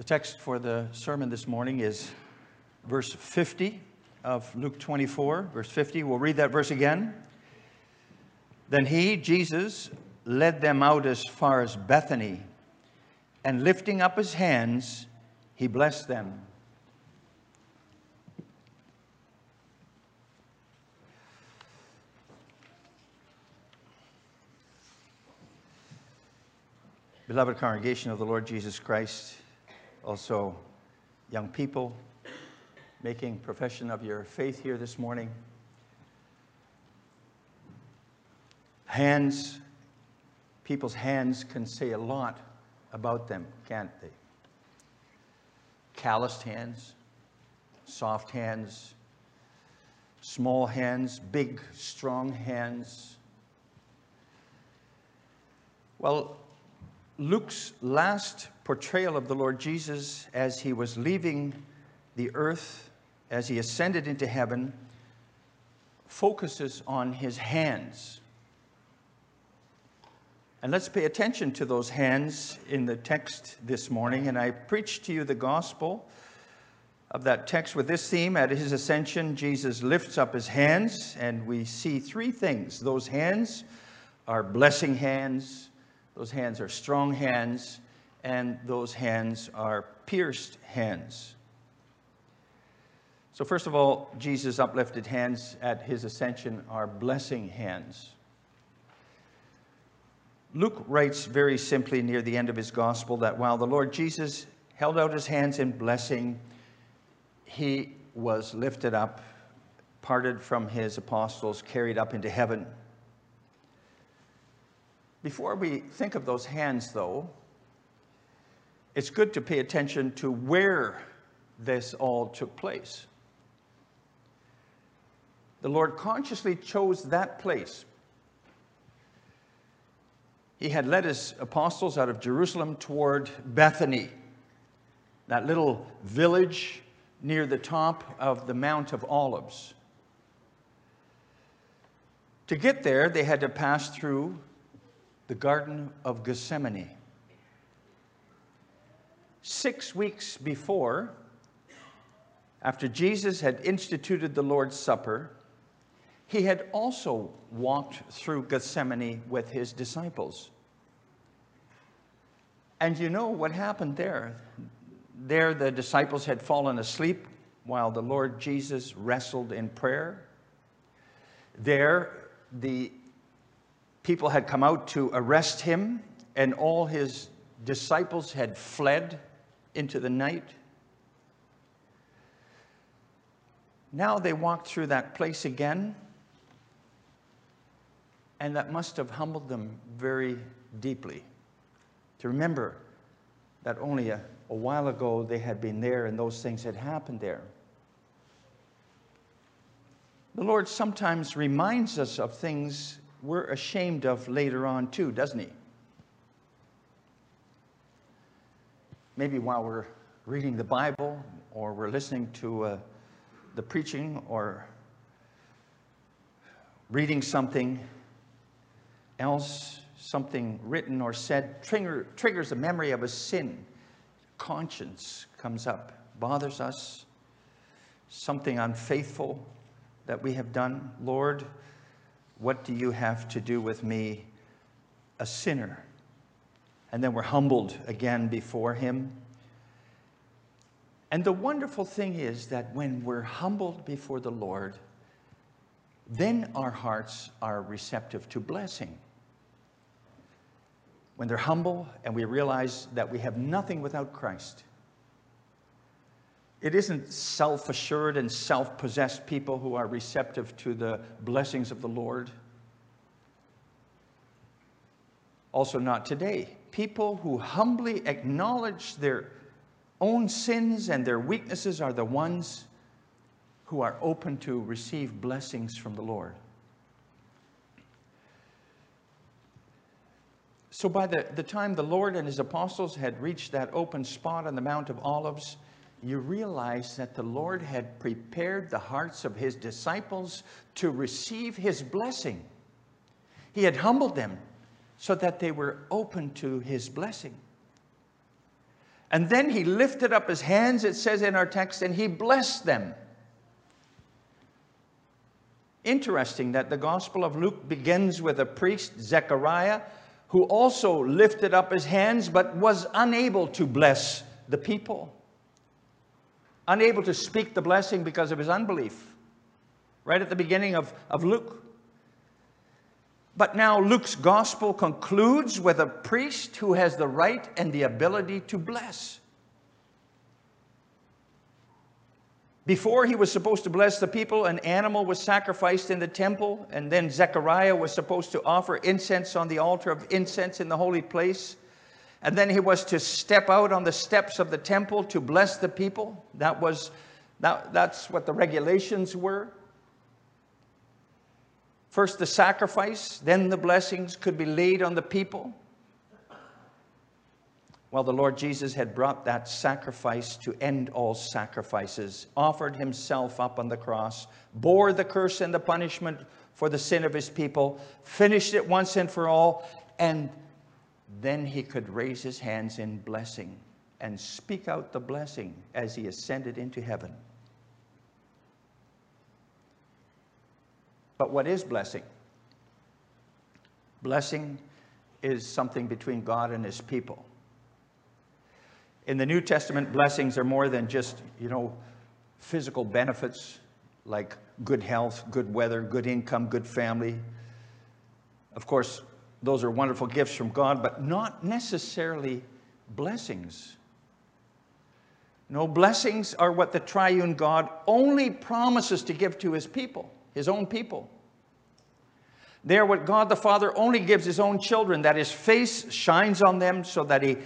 The text for the sermon this morning is verse 50 of Luke 24, verse 50. We'll read that verse again. Then he, Jesus, led them out as far as Bethany, and lifting up his hands, he blessed them. Beloved congregation of the Lord Jesus Christ, also young people making profession of your faith here this morning. Hands, people's hands can say a lot about them, can't they? Calloused hands, soft hands, small hands, big, strong hands. Well, Luke's last portrayal of the Lord Jesus as he was leaving the earth, as he ascended into heaven, focuses on his hands. And let's pay attention to those hands in the text this morning. And I preach to you the gospel of that text with this theme. At his ascension, Jesus lifts up his hands, and we see three things. Those hands are blessing hands, those hands are strong hands, and those hands are pierced hands. So, first of all, Jesus' uplifted hands at his ascension are blessing hands. Luke writes very simply near the end of his gospel that while the Lord Jesus held out his hands in blessing, he was lifted up, parted from his apostles, carried up into heaven. Before we think of those hands, though, it's good to pay attention to where this all took place. The Lord consciously chose that place. He had led his apostles out of Jerusalem toward Bethany, that little village near the top of the Mount of Olives. To get there, they had to pass through the Garden of Gethsemane. Six weeks before, after Jesus had instituted the Lord's Supper, he had also walked through Gethsemane with his disciples. And you know what happened there? There, the disciples had fallen asleep while the Lord Jesus wrestled in prayer. There, the people had come out to arrest him, and all his disciples had fled into the night. Now they walked through that place again, and that must have humbled them very deeply. To remember that only a, a while ago they had been there and those things had happened there. The Lord sometimes reminds us of things we're ashamed of later on, too, doesn't he? Maybe while we're reading the Bible or we're listening to uh, the preaching or reading something else, something written or said, trigger, triggers a memory of a sin. Conscience comes up, bothers us, something unfaithful that we have done. Lord, what do you have to do with me, a sinner? And then we're humbled again before him. And the wonderful thing is that when we're humbled before the Lord, then our hearts are receptive to blessing. When they're humble and we realize that we have nothing without Christ, it isn't self assured and self possessed people who are receptive to the blessings of the Lord. Also, not today. People who humbly acknowledge their own sins and their weaknesses are the ones who are open to receive blessings from the Lord. So, by the, the time the Lord and his apostles had reached that open spot on the Mount of Olives, you realize that the Lord had prepared the hearts of his disciples to receive his blessing. He had humbled them so that they were open to his blessing. And then he lifted up his hands, it says in our text, and he blessed them. Interesting that the Gospel of Luke begins with a priest, Zechariah, who also lifted up his hands but was unable to bless the people. Unable to speak the blessing because of his unbelief. Right at the beginning of, of Luke. But now Luke's gospel concludes with a priest who has the right and the ability to bless. Before he was supposed to bless the people, an animal was sacrificed in the temple, and then Zechariah was supposed to offer incense on the altar of incense in the holy place. And then he was to step out on the steps of the temple to bless the people. That was, that, that's what the regulations were. First the sacrifice, then the blessings could be laid on the people. Well, the Lord Jesus had brought that sacrifice to end all sacrifices, offered himself up on the cross, bore the curse and the punishment for the sin of his people, finished it once and for all, and then he could raise his hands in blessing and speak out the blessing as he ascended into heaven. But what is blessing? Blessing is something between God and his people. In the New Testament, blessings are more than just, you know, physical benefits like good health, good weather, good income, good family. Of course, those are wonderful gifts from God, but not necessarily blessings. No, blessings are what the triune God only promises to give to his people, his own people. They are what God the Father only gives his own children, that his face shines on them so that he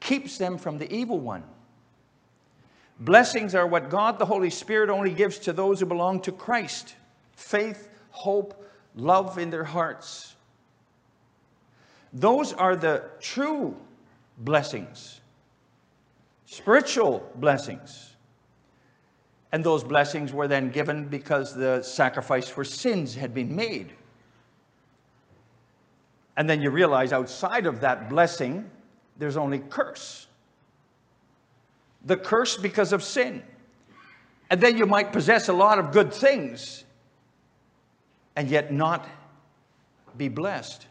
keeps them from the evil one. Blessings are what God the Holy Spirit only gives to those who belong to Christ faith, hope, love in their hearts. Those are the true blessings, spiritual blessings. And those blessings were then given because the sacrifice for sins had been made. And then you realize outside of that blessing, there's only curse. The curse because of sin. And then you might possess a lot of good things and yet not be blessed.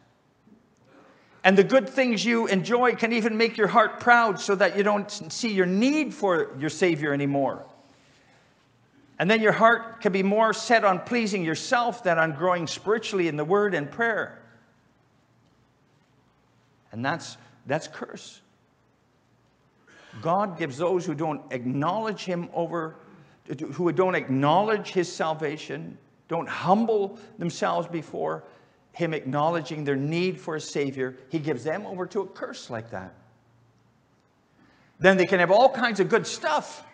And the good things you enjoy can even make your heart proud so that you don't see your need for your Savior anymore. And then your heart can be more set on pleasing yourself than on growing spiritually in the Word and prayer. And that's that's curse. God gives those who don't acknowledge him over, who don't acknowledge his salvation, don't humble themselves before him acknowledging their need for a savior, he gives them over to a curse like that. Then they can have all kinds of good stuff,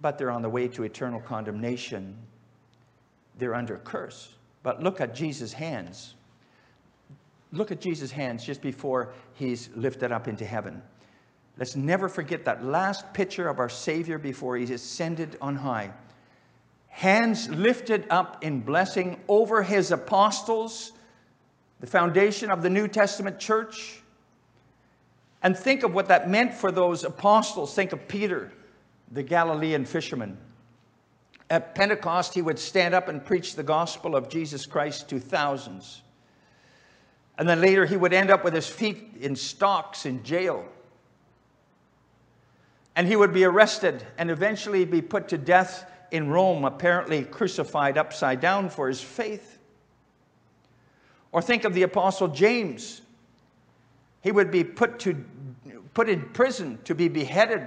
but they're on the way to eternal condemnation. They're under a curse. But look at Jesus' hands look at Jesus' hands just before he's lifted up into heaven. Let's never forget that last picture of our Savior before he ascended on high. Hands lifted up in blessing over his apostles, the foundation of the New Testament church. And think of what that meant for those apostles. Think of Peter, the Galilean fisherman. At Pentecost, he would stand up and preach the gospel of Jesus Christ to thousands. And then later he would end up with his feet in stocks in jail. And he would be arrested and eventually be put to death in Rome, apparently crucified upside down for his faith. Or think of the Apostle James. He would be put, to, put in prison to be beheaded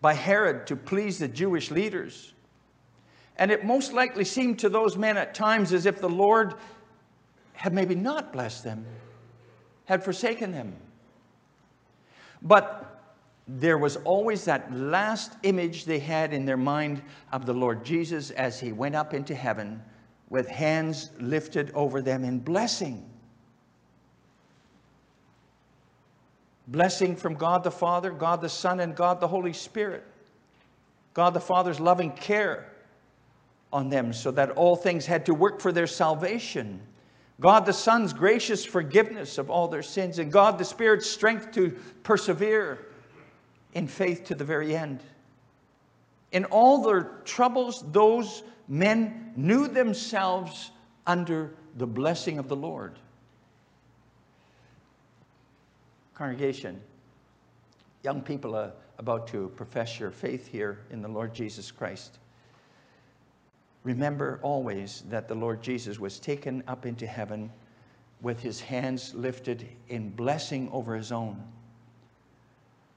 by Herod to please the Jewish leaders. And it most likely seemed to those men at times as if the Lord had maybe not blessed them, had forsaken them. But there was always that last image they had in their mind of the Lord Jesus as he went up into heaven with hands lifted over them in blessing. Blessing from God the Father, God the Son, and God the Holy Spirit. God the Father's loving care on them so that all things had to work for their salvation God the Son's gracious forgiveness of all their sins, and God the Spirit's strength to persevere in faith to the very end. In all their troubles, those men knew themselves under the blessing of the Lord. Congregation, young people are about to profess your faith here in the Lord Jesus Christ. Remember always that the Lord Jesus was taken up into heaven with his hands lifted in blessing over his own.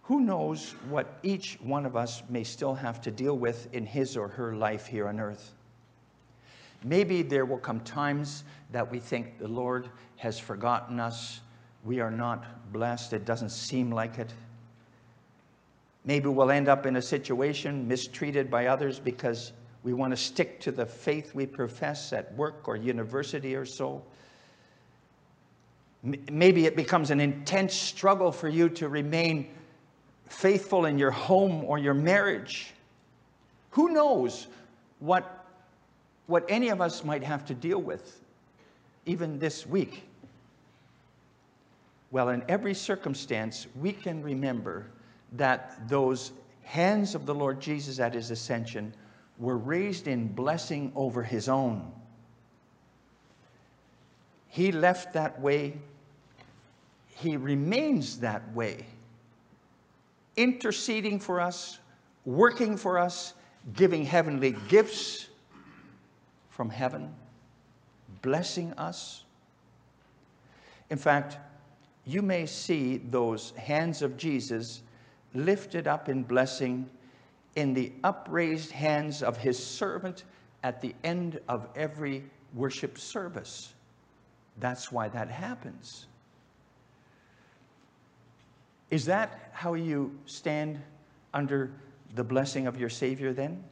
Who knows what each one of us may still have to deal with in his or her life here on earth? Maybe there will come times that we think the Lord has forgotten us. We are not blessed. It doesn't seem like it. Maybe we'll end up in a situation mistreated by others because we want to stick to the faith we profess at work or university or so. Maybe it becomes an intense struggle for you to remain faithful in your home or your marriage. Who knows what, what any of us might have to deal with, even this week? Well, in every circumstance, we can remember that those hands of the Lord Jesus at his ascension were raised in blessing over his own. He left that way. He remains that way, interceding for us, working for us, giving heavenly gifts from heaven, blessing us. In fact, you may see those hands of Jesus lifted up in blessing in the upraised hands of his servant at the end of every worship service. That's why that happens. Is that how you stand under the blessing of your Savior then?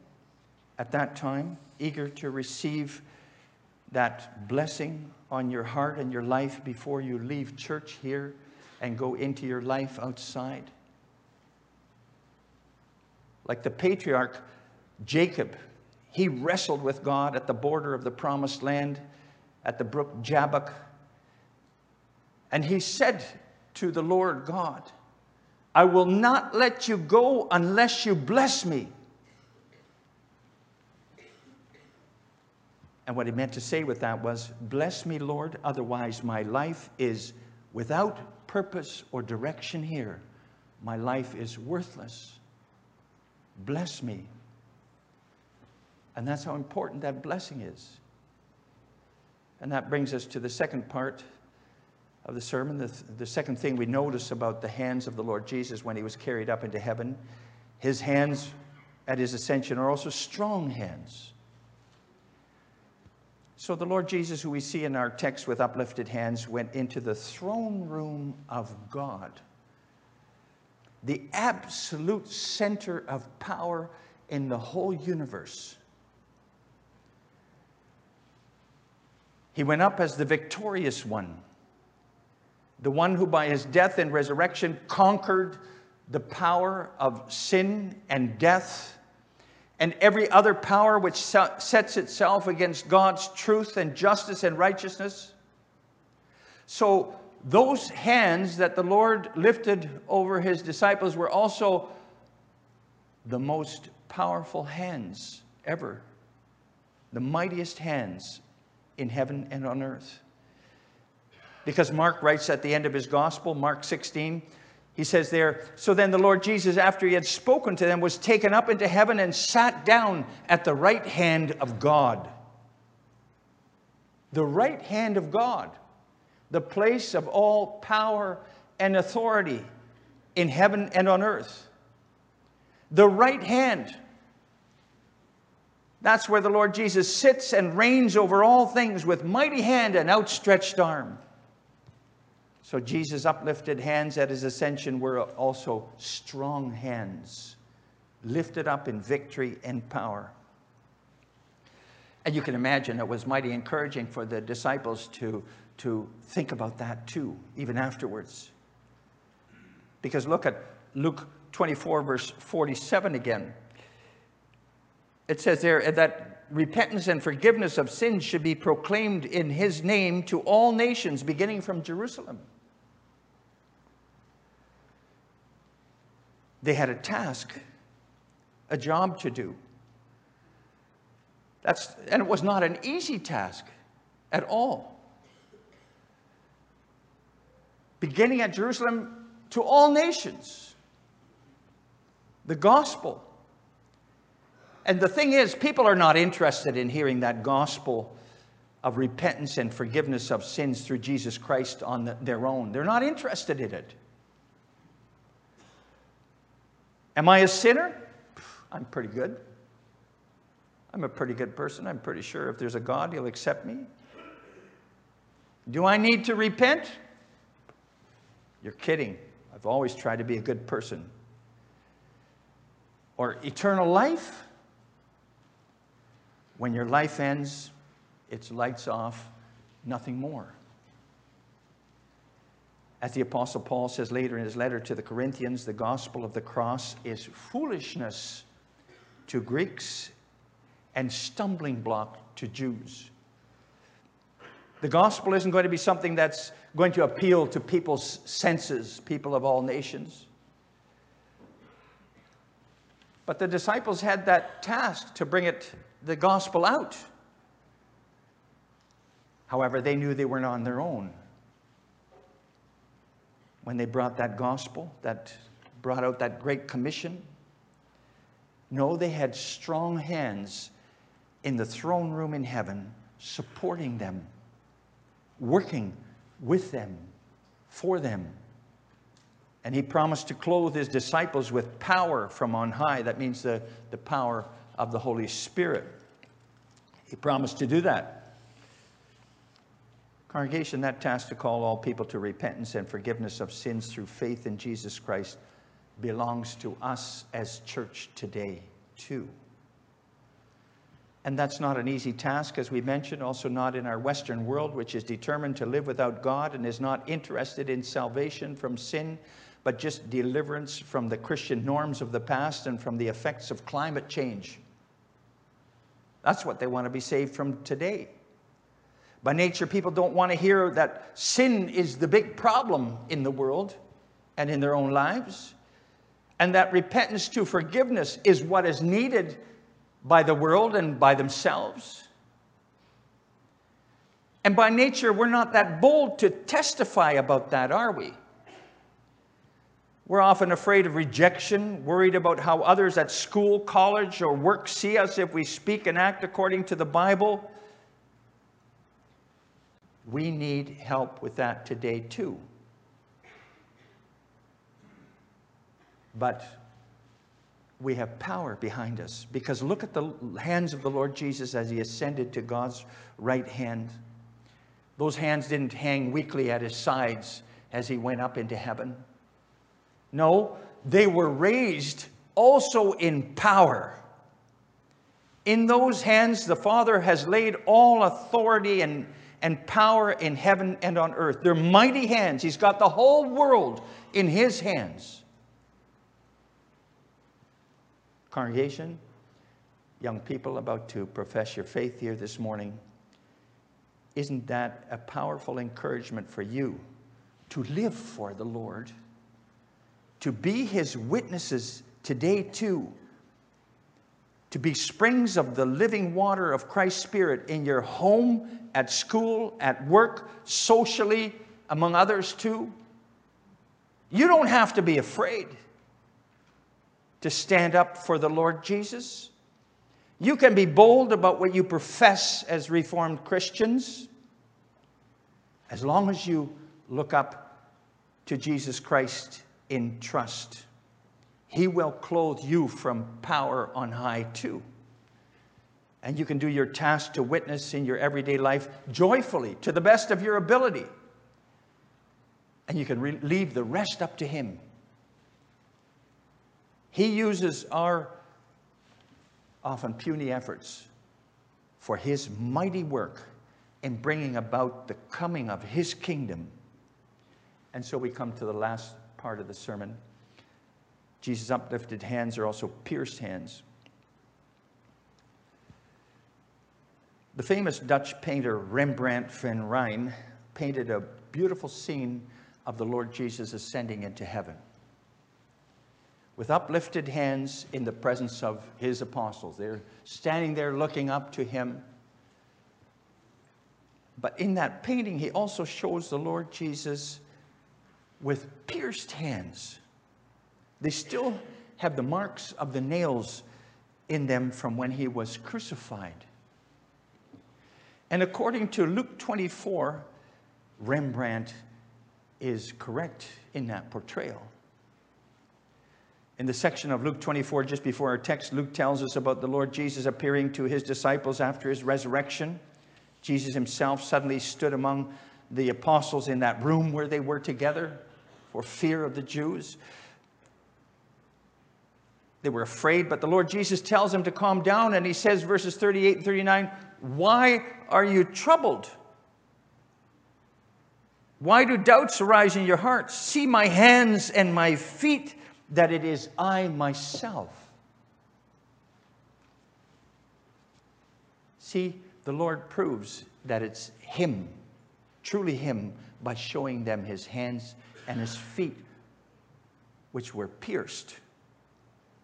At that time, eager to receive that blessing on your heart and your life before you leave church here and go into your life outside? Like the patriarch Jacob, he wrestled with God at the border of the promised land at the brook Jabbok. And he said to the Lord God, I will not let you go unless you bless me. And what he meant to say with that was, Bless me, Lord, otherwise my life is without purpose or direction here. My life is worthless. Bless me. And that's how important that blessing is. And that brings us to the second part of the sermon. The, the second thing we notice about the hands of the Lord Jesus when he was carried up into heaven, his hands at his ascension are also strong hands. So the Lord Jesus, who we see in our text with uplifted hands, went into the throne room of God the absolute center of power in the whole universe. He went up as the victorious one, the one who by his death and resurrection conquered the power of sin and death and every other power which sets itself against God's truth and justice and righteousness. So those hands that the Lord lifted over his disciples were also the most powerful hands ever, the mightiest hands in heaven and on earth. Because Mark writes at the end of his gospel, Mark 16, he says there, So then the Lord Jesus, after he had spoken to them, was taken up into heaven and sat down at the right hand of God. The right hand of God the place of all power and authority in heaven and on earth. The right hand. That's where the Lord Jesus sits and reigns over all things with mighty hand and outstretched arm. So Jesus' uplifted hands at his ascension were also strong hands, lifted up in victory and power. And you can imagine it was mighty encouraging for the disciples to to think about that too, even afterwards. Because look at Luke 24, verse 47 again. It says there that repentance and forgiveness of sins should be proclaimed in his name to all nations, beginning from Jerusalem. They had a task, a job to do. That's, and it was not an easy task at all. Beginning at Jerusalem to all nations, the gospel. And the thing is, people are not interested in hearing that gospel of repentance and forgiveness of sins through Jesus Christ on the, their own. They're not interested in it. Am I a sinner? I'm pretty good. I'm a pretty good person. I'm pretty sure if there's a God, He'll accept me. Do I need to repent? You're kidding. I've always tried to be a good person. Or eternal life? When your life ends, it's lights off, nothing more. As the Apostle Paul says later in his letter to the Corinthians, the gospel of the cross is foolishness to Greeks and stumbling block to Jews. The gospel isn't going to be something that's going to appeal to people's senses, people of all nations. But the disciples had that task to bring it, the gospel out. However, they knew they weren't on their own. When they brought that gospel, that brought out that great commission, no, they had strong hands in the throne room in heaven supporting them, working with them, for them. And he promised to clothe his disciples with power from on high. That means the, the power of the Holy Spirit. He promised to do that. Congregation, that task to call all people to repentance and forgiveness of sins through faith in Jesus Christ belongs to us as church today, too. And that's not an easy task, as we mentioned, also not in our Western world, which is determined to live without God and is not interested in salvation from sin, but just deliverance from the Christian norms of the past and from the effects of climate change. That's what they want to be saved from today. By nature, people don't want to hear that sin is the big problem in the world and in their own lives, and that repentance to forgiveness is what is needed by the world and by themselves. And by nature, we're not that bold to testify about that, are we? We're often afraid of rejection, worried about how others at school, college, or work see us if we speak and act according to the Bible. We need help with that today, too. But we have power behind us. Because look at the hands of the Lord Jesus as he ascended to God's right hand. Those hands didn't hang weakly at his sides as he went up into heaven. No, they were raised also in power. In those hands, the Father has laid all authority and, and power in heaven and on earth. They're mighty hands. He's got the whole world in his hands. Congregation, young people about to profess your faith here this morning, isn't that a powerful encouragement for you to live for the Lord, to be his witnesses today too, to be springs of the living water of Christ's Spirit in your home, at school, at work, socially, among others too? You don't have to be afraid to stand up for the Lord Jesus. You can be bold about what you profess as Reformed Christians as long as you look up to Jesus Christ in trust. He will clothe you from power on high too. And you can do your task to witness in your everyday life joyfully to the best of your ability. And you can re- leave the rest up to Him. He uses our often puny efforts for His mighty work in bringing about the coming of His kingdom. And so we come to the last part of the sermon. Jesus' uplifted hands are also pierced hands. The famous Dutch painter Rembrandt van Rijn painted a beautiful scene of the Lord Jesus ascending into heaven with uplifted hands in the presence of his apostles. They're standing there looking up to him. But in that painting, he also shows the Lord Jesus with pierced hands. They still have the marks of the nails in them from when he was crucified. And according to Luke 24, Rembrandt is correct in that portrayal. In the section of Luke 24, just before our text, Luke tells us about the Lord Jesus appearing to his disciples after his resurrection. Jesus himself suddenly stood among the apostles in that room where they were together for fear of the Jews. They were afraid, but the Lord Jesus tells them to calm down, and he says, verses 38 and 39, Why are you troubled? Why do doubts arise in your hearts? See my hands and my feet, that it is I myself. See, the Lord proves that it's Him, truly Him, by showing them His hands and His feet, which were pierced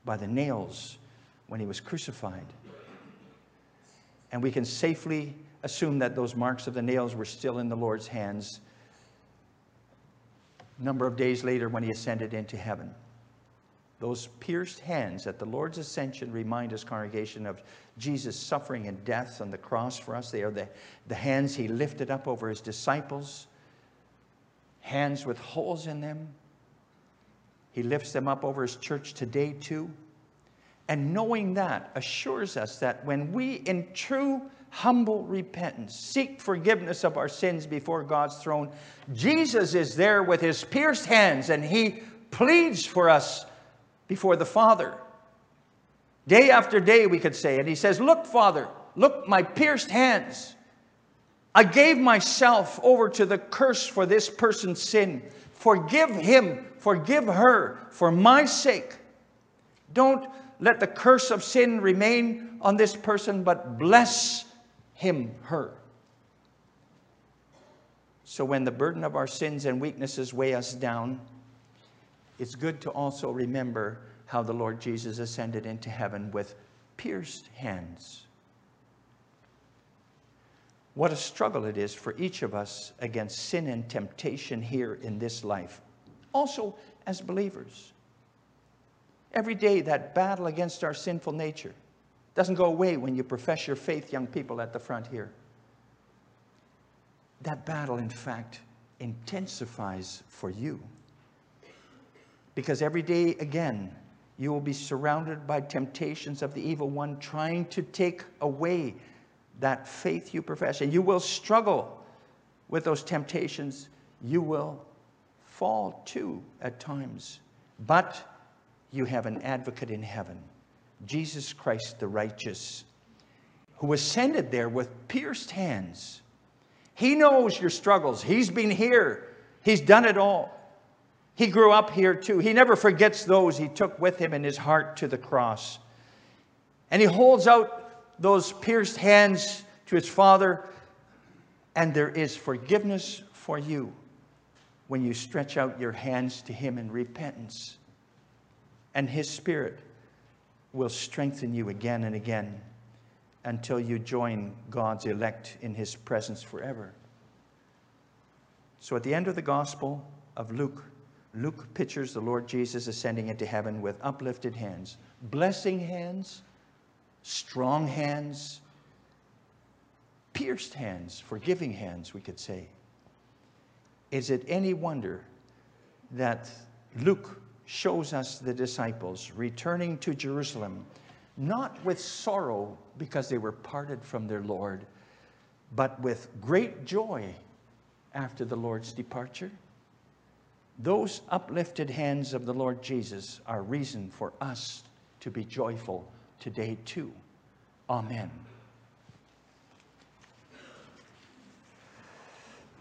by the nails when He was crucified. And we can safely assume that those marks of the nails were still in the Lord's hands a number of days later when He ascended into heaven. Those pierced hands at the Lord's ascension remind us, congregation, of Jesus' suffering and death on the cross for us. They are the, the hands he lifted up over his disciples, hands with holes in them. He lifts them up over his church today, too. And knowing that assures us that when we, in true humble repentance, seek forgiveness of our sins before God's throne, Jesus is there with his pierced hands and he pleads for us before the Father. Day after day, we could say, and he says, Look, Father, look, my pierced hands. I gave myself over to the curse for this person's sin. Forgive him, forgive her for my sake. Don't let the curse of sin remain on this person, but bless him, her. So when the burden of our sins and weaknesses weigh us down, it's good to also remember how the Lord Jesus ascended into heaven with pierced hands. What a struggle it is for each of us against sin and temptation here in this life, also as believers. Every day, that battle against our sinful nature doesn't go away when you profess your faith, young people at the front here. That battle, in fact, intensifies for you. Because every day, again, you will be surrounded by temptations of the evil one trying to take away that faith you profess. And you will struggle with those temptations. You will fall too at times. But you have an advocate in heaven, Jesus Christ the righteous, who ascended there with pierced hands. He knows your struggles. He's been here, He's done it all. He grew up here too. He never forgets those he took with him in his heart to the cross. And he holds out those pierced hands to his Father, and there is forgiveness for you when you stretch out your hands to him in repentance. And his Spirit will strengthen you again and again until you join God's elect in his presence forever. So at the end of the Gospel of Luke, Luke pictures the Lord Jesus ascending into heaven with uplifted hands, blessing hands, strong hands, pierced hands, forgiving hands, we could say. Is it any wonder that Luke shows us the disciples returning to Jerusalem, not with sorrow because they were parted from their Lord, but with great joy after the Lord's departure? Those uplifted hands of the Lord Jesus are reason for us to be joyful today, too. Amen.